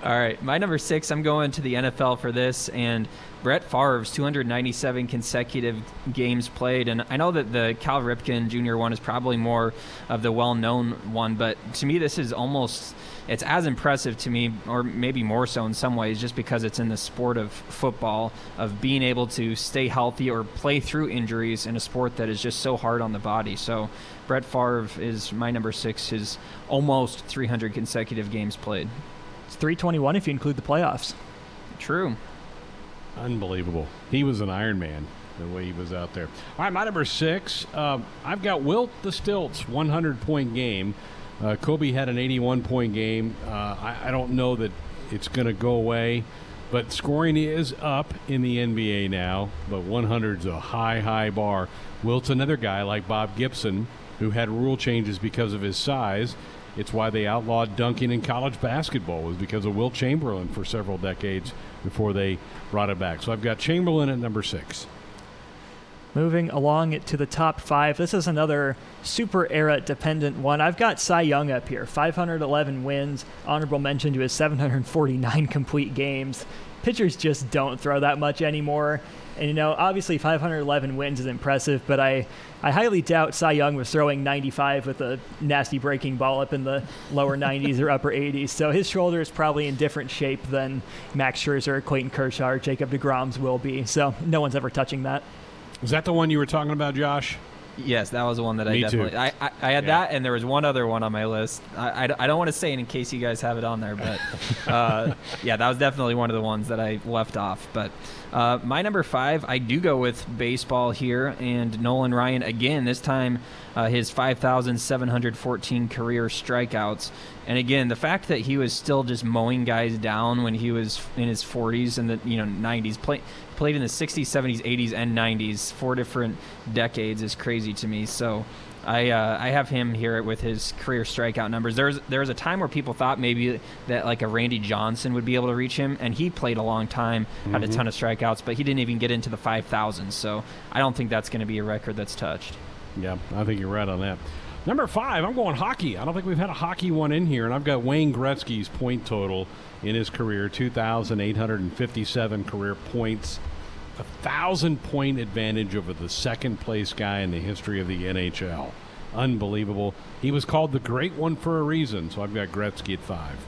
All right, my number six. I'm going to the NFL for this, and Brett Favre's 297 consecutive games played, and I know that the Cal Ripken Jr. one is probably more of the well-known one, but to me, this is almost it's as impressive to me, or maybe more so in some ways, just because it's in the sport of football, of being able to stay healthy or play through injuries in a sport that is just so hard on the body. So, Brett Favre is my number six. His almost 300 consecutive games played. It's 321 if you include the playoffs. True. Unbelievable. He was an Iron Man the way he was out there. All right, my number six. Uh, I've got Wilt the Stilts, 100 point game. Uh, Kobe had an 81 point game. Uh, I, I, don't know that it's going to go away, but scoring is up in the NBA now. But 100 is a high, high bar. Wilt's another guy like Bob Gibson who had rule changes because of his size. It's why they outlawed dunking in college basketball was because of Wilt Chamberlain for several decades before they brought it back. So I've got Chamberlain at number six. Moving along to the top five, this is another super era dependent one. I've got Cy Young up here, 511 wins, honorable mention to his 749 complete games. Pitchers just don't throw that much anymore. And you know, obviously 511 wins is impressive, but I, I highly doubt Cy Young was throwing 95 with a nasty breaking ball up in the lower 90s or upper 80s. So his shoulder is probably in different shape than Max Scherzer, Clayton Kershaw, or Jacob DeGrom's will be. So no one's ever touching that. Is that the one you were talking about, Josh? Yes, that was the one that I Me definitely. Too. I, I, I had yeah. that, and there was one other one on my list. I, I, I, don't want to say it in case you guys have it on there, but uh, yeah, that was definitely one of the ones that I left off. But uh, my number five, I do go with baseball here, and Nolan Ryan again. This time, uh, his 5,714 career strikeouts, and again, the fact that he was still just mowing guys down when he was in his 40s and the you know 90s, play, played in the 60s, 70s, 80s, and 90s, four different decades is crazy to me. So. I uh, I have him here with his career strikeout numbers. There's there was a time where people thought maybe that like a Randy Johnson would be able to reach him, and he played a long time, mm-hmm. had a mm-hmm. ton of strikeouts, but he didn't even get into the 5,000. So I don't think that's going to be a record that's touched. Yeah, I think you're right on that. Number five, I'm going hockey. I don't think we've had a hockey one in here, and I've got Wayne Gretzky's point total in his career 2,857 career points, a thousand point advantage over the second place guy in the history of the NHL. Unbelievable. He was called the Great One for a reason, so I've got Gretzky at five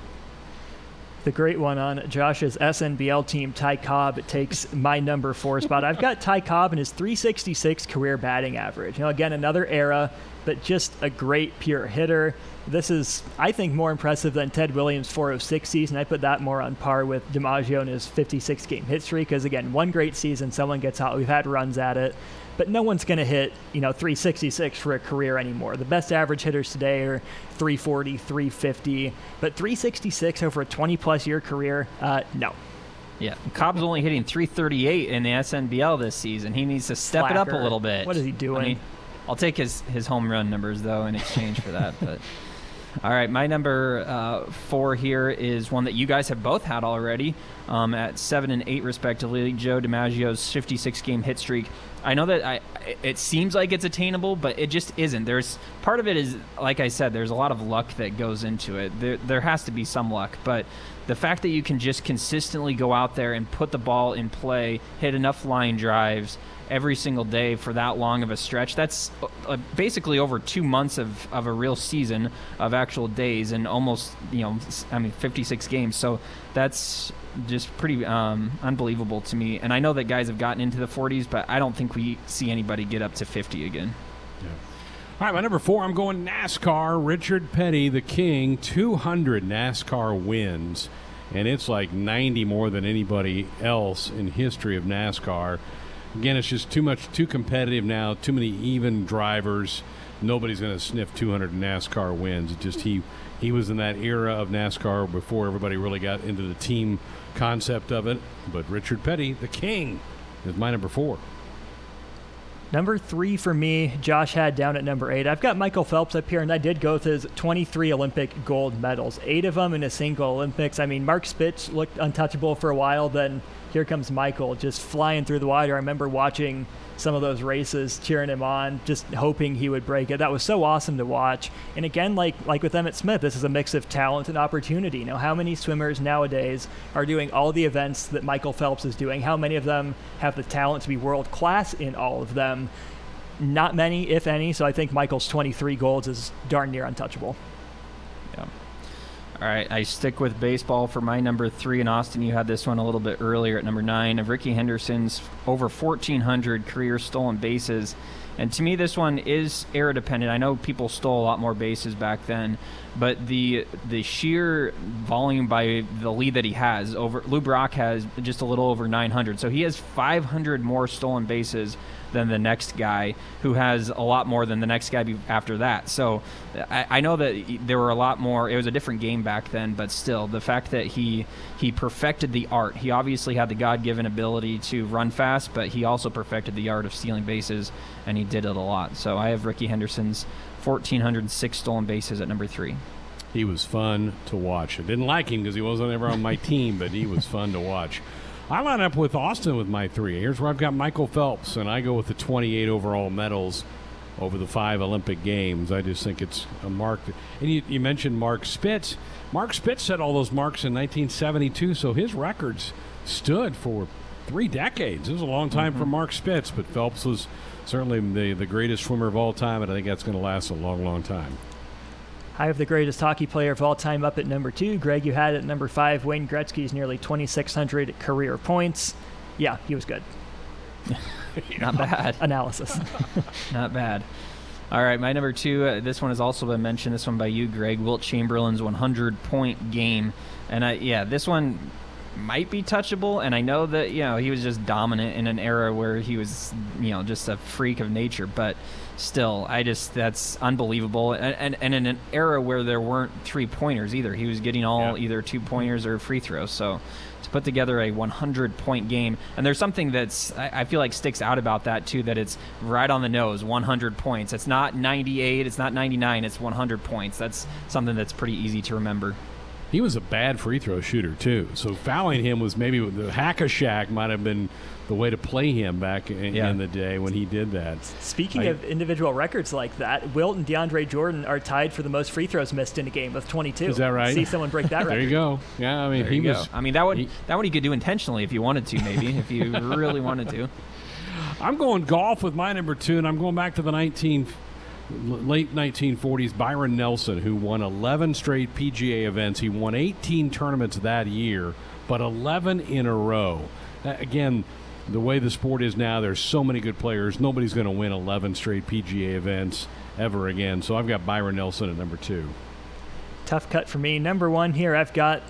the great one on Josh's SNBL team, Ty Cobb, takes my number four spot. I've got Ty Cobb and his 366 career batting average. You know, again, another era but just a great pure hitter. This is, I think, more impressive than Ted Williams' 406 season. I put that more on par with DiMaggio and his 56 game hit streak because, again, one great season, someone gets hot. We've had runs at it, but no one's going to hit, you know, 366 for a career anymore. The best average hitters today are 340, 350, but 366 over a 20 plus year career, uh, no. Yeah, Cobb's only hitting 338 in the SNBL this season. He needs to step Slacker. it up a little bit. What is he doing? I mean, I'll take his his home run numbers though in exchange for that. But all right, my number uh, four here is one that you guys have both had already um, at seven and eight respectively. Joe DiMaggio's 56 game hit streak. I know that I it seems like it's attainable, but it just isn't. There's part of it is like I said. There's a lot of luck that goes into it. There there has to be some luck, but the fact that you can just consistently go out there and put the ball in play, hit enough line drives every single day for that long of a stretch, that's uh, basically over two months of, of a real season of actual days and almost, you know, I mean, 56 games. So that's just pretty um, unbelievable to me. And I know that guys have gotten into the 40s, but I don't think we see anybody get up to 50 again. All right, my number four, I'm going NASCAR. Richard Petty, the king, 200 NASCAR wins, and it's like 90 more than anybody else in history of NASCAR. Again, it's just too much, too competitive now. Too many even drivers. Nobody's going to sniff 200 NASCAR wins. Just he he was in that era of NASCAR before everybody really got into the team concept of it. But Richard Petty, the king, is my number four. Number three for me, Josh had down at number eight. I've got Michael Phelps up here, and I did go with his 23 Olympic gold medals, eight of them in a single Olympics. I mean, Mark Spitz looked untouchable for a while, then here comes Michael just flying through the water. I remember watching some of those races, cheering him on, just hoping he would break it. That was so awesome to watch. And again, like like with Emmitt Smith, this is a mix of talent and opportunity. You how many swimmers nowadays are doing all the events that Michael Phelps is doing? How many of them have the talent to be world class in all of them? Not many, if any. So I think Michael's 23 golds is darn near untouchable. Yeah. All right, I stick with baseball for my number three. And Austin, you had this one a little bit earlier at number nine of Rickey Henderson's over 1,400 career stolen bases. And to me, this one is era dependent. I know people stole a lot more bases back then, but the the sheer volume by the lead that he has over Lou Brock has just a little over 900. So he has 500 more stolen bases than the next guy, who has a lot more than the next guy be- after that. So I, I know that there were a lot more. It was a different game back then, but still, the fact that he he perfected the art. He obviously had the God-given ability to run fast, but he also perfected the art of stealing bases, and he did it a lot. So I have Rickey Henderson's 1,406 stolen bases at number three. He was fun to watch. I didn't like him because he wasn't ever on my team, but he was fun to watch. I line up with Austin with my three. Here's where I've got Michael Phelps, and I go with the 28 overall medals over the five Olympic Games. I just think it's a mark. And you, you mentioned Mark Spitz. Mark Spitz set all those marks in 1972, so his records stood for three decades. It was a long time mm-hmm. for Mark Spitz, but Phelps was certainly the, the greatest swimmer of all time, and I think that's going to last a long, long time. I have the greatest hockey player of all time up at number two. Greg, you had it at number five. Wayne Gretzky's nearly 2,600 career points. Yeah, he was good. Not bad. Analysis. Not bad. All right, my number two. Uh, this one has also been mentioned. This one by you, Greg. Wilt Chamberlain's 100 point game, and I yeah, this one might be touchable. And I know that you know he was just dominant in an era where he was you know just a freak of nature, but still, I just that's unbelievable. And and, and in an era where there weren't three pointers either, he was getting all Yeah. either two pointers or free throws. So to put together a 100 point game, and there's something that's I, I feel like sticks out about that too. That it's right on the nose, 100 points. It's not 98, it's not 99, it's 100 points. That's something that's pretty easy to remember. He was a bad free throw shooter too, so fouling him was maybe the hack a Shaq might have been the way to play him back in, Yeah. in the day when he did that. Speaking I- of individual records like that, Wilt and DeAndre Jordan are tied for the most free throws missed in a game with 22. Is that right? See someone break that record. There you go. Yeah, I mean There he was. go. I mean that would he- that one you could do intentionally if you wanted to, maybe if you really wanted to. I'm going golf with my number two, and I'm going back to the 19 late 1940s. Byron Nelson, who won 11 straight PGA events, he won 18 tournaments that year, but 11 in a row. Again, the way the sport is now, there's so many good players. Nobody's going to win 11 straight PGA events ever again. So I've got Byron Nelson at number two. Tough cut for me. Number one here, I've got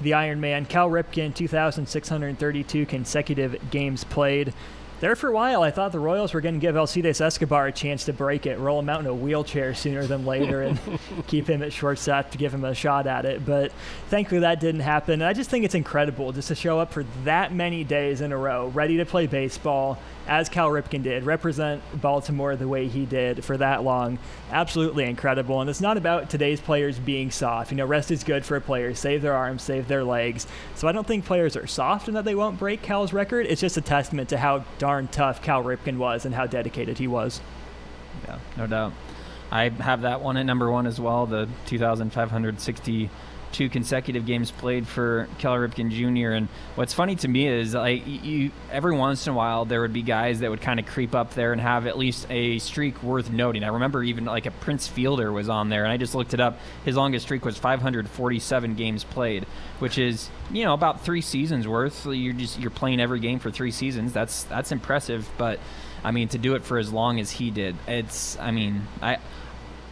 the Ironman. Cal Ripken, 2,632 consecutive games played. There for a while, I thought the Royals were going to give Alcides Escobar a chance to break it, roll him out in a wheelchair sooner than later, and keep him at shortstop to give him a shot at it. But thankfully, that didn't happen. And I just think it's incredible just to show up for that many days in a row, ready to play baseball, as Cal Ripken did, represent Baltimore the way he did for that long. Absolutely incredible. And it's not about today's players being soft. You know, rest is good for a player. Save their arms, save their legs. So I don't think players are soft and that they won't break Cal's record. It's just a testament to how darn tough Cal Ripken was and how dedicated he was. Yeah, no doubt. I have that one at number one as well, the 2,560 two consecutive games played for Cal Ripken Jr. And what's funny to me is like you, every once in a while there would be guys that would kind of creep up there and have at least a streak worth noting. I remember even like a Prince Fielder was on there, and I just looked it up. His longest streak was 547 games played, which is you know about three seasons worth. You're just you're playing every game for three seasons. That's that's impressive, but. I mean, to do it for as long as he did, it's. I mean, I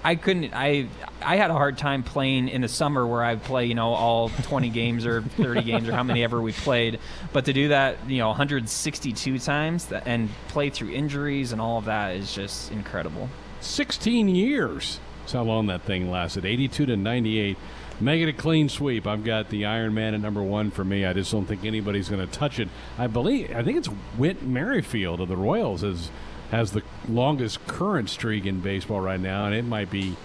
I couldn't. I I had a hard time playing in the summer where I play, you know, all 20 games or 30 games or how many ever we played. But to do that, you know, 162 times and play through injuries and all of that is just incredible. 16 years. That's how long that thing lasted. 82 to 98. Make it a clean sweep. I've got the Iron Man at number one for me. I just don't think anybody's going to touch it. I believe. I think it's Whit Merrifield of the Royals is has the longest current streak in baseball right now, and it might be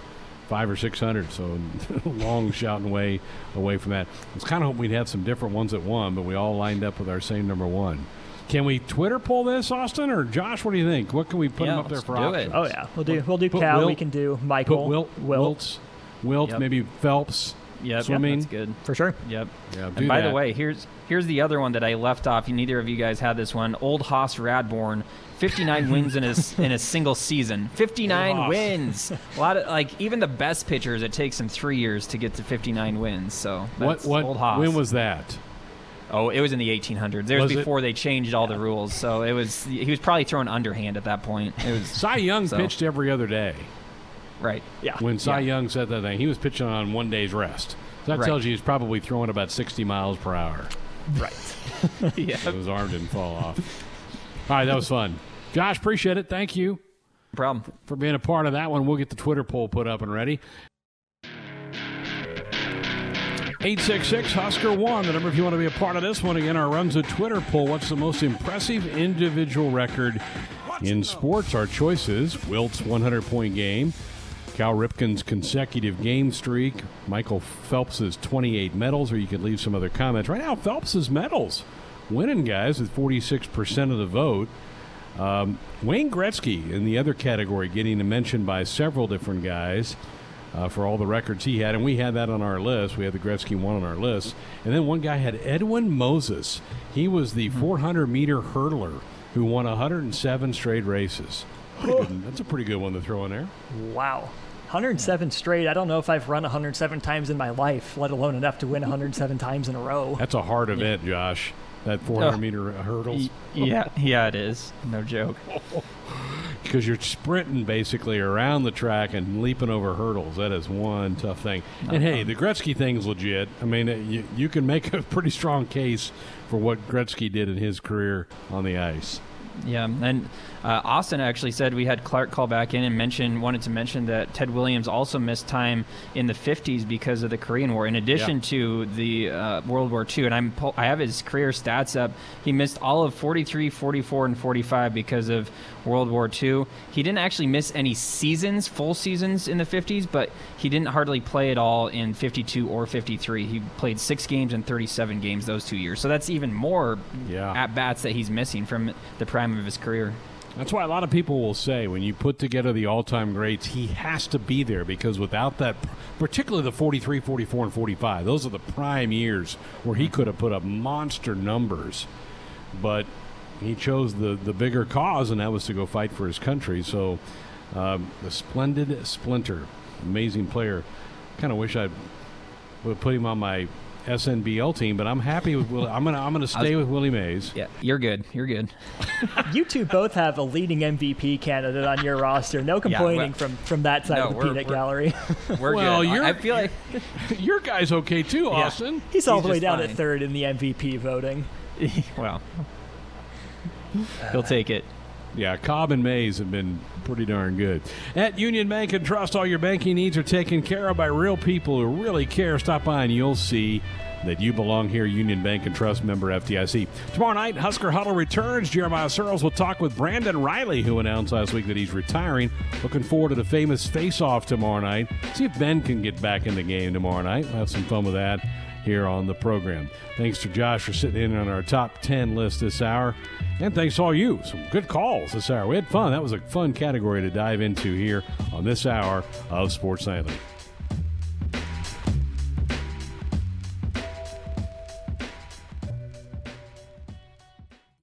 five or six hundred. So long shouting way away from that. I was kind of hoping we'd have some different ones at one, but we all lined up with our same number one. Can we Twitter pull this, Austin or Josh? What do you think? What can we put yeah, them up there for do options? It. Oh yeah, we'll do we'll do put Cal. Wilt, we can do Michael. Put Wilt, Wilt. Wiltz, Wilt, yep. maybe Phelps. Yep, swimming. That's good for sure. Yep. Yeah. and by that. the way, here's here's the other one that I left off. Neither of you guys had this one. Old Hoss Radbourn. 59 wins in a, in a single season. 59 wins. A lot of like even the best pitchers, it takes them three years to get to 59 wins. So what what old Hoss. when was that? Oh, it was in the 1800s. It was, Was it? before they changed all the rules. So it was he was probably throwing underhand at that point. It was Cy Young So- pitched every other day. Right. Yeah. When Cy Yeah. Young said that thing, he was pitching on one day's rest. So that Right. tells you he's probably throwing about 60 miles per hour. Right. yeah. So his arm didn't fall off. All right, that was fun. Josh, appreciate it. Thank you Problem. for being a part of that one. We'll get the Twitter poll put up and ready. 866 Husker 1, the number if you want to be a part of this one. Again, our runs a Twitter poll. What's the most impressive individual record in sports? Our choices Wilt's 100 point game, Cal Ripken's consecutive game streak, Michael Phelps's 28 medals, or you could leave some other comments. Right now, Phelps's medals winning, guys, with 46% of the vote. Um, Wayne Gretzky in the other category getting a mention by several different guys uh, for all the records he had, and we had that on our list. We had the Gretzky one on our list, and then one guy had Edwin Moses. He was the 400 meter hurdler who won 107 straight races. Good, that's a pretty good one to throw in there. Wow. 107 straight. I don't know if I've run 107 times in my life, let alone enough to win 107 times in a row. That's a hard event, Josh. That 400 Oh. meter hurdles. Y- Yeah, yeah, it is. No joke. because you're sprinting basically around the track and leaping over hurdles. That is one tough thing. and hey, the Gretzky thing's legit. I mean, uh, you, you can make a pretty strong case for what Gretzky did in his career on the ice. Yeah, and uh, Austin actually said we had Clark call back in and mention wanted to mention that Ted Williams also missed time in the 50s because of the Korean War, in addition Yeah. to the uh, World War II. And I'm I have his career stats up. He missed all of 43, 44, and 45 because of World War II. He didn't actually miss any seasons, full seasons in the 50s, but he didn't hardly play at all in 52 or 53. He played six games and 37 games those two years. So that's even more Yeah. at bats that he's missing from the prime of his career. That's why a lot of people will say when you put together the all-time greats, he has to be there because without that, particularly the 43, 44, and 45, those are the prime years where he could have put up monster numbers. But he chose the, the bigger cause, and that was to go fight for his country. So, um, the splendid Splinter, amazing player. Kind of wish I would put him on my SNBL team, but I'm happy with Willie. I'm gonna I'm gonna stay with Willie Mays. Yeah, you're good. You're good. you two both have a leading MVP candidate on your roster. No complaining well- from from that side No, of the peanut we're- gallery. We're Well, good. you're- I feel like Your guy's okay too, Austin. He's all He's the way down fine. at third in the MVP voting. well, he'll take it. Yeah, Cobb and Mays have been pretty darn good. At Union Bank and Trust, all your banking needs are taken care of by real people who really care. Stop by and you'll see that you belong here. Union Bank and Trust member FDIC. Tomorrow night, Husker Huddle returns. Jeremiah Sirles will talk with Brandon Reilly, who announced last week that he's retiring. Looking forward to the famous face-off tomorrow night. See if Ben can get back in the game tomorrow night. We'll have some fun with that here on the program. Thanks to Josh for sitting in on our top 10 list this hour. And thanks to all you. Some good calls this hour. We had fun. That was a fun category to dive into here on this hour of Sports Nightly.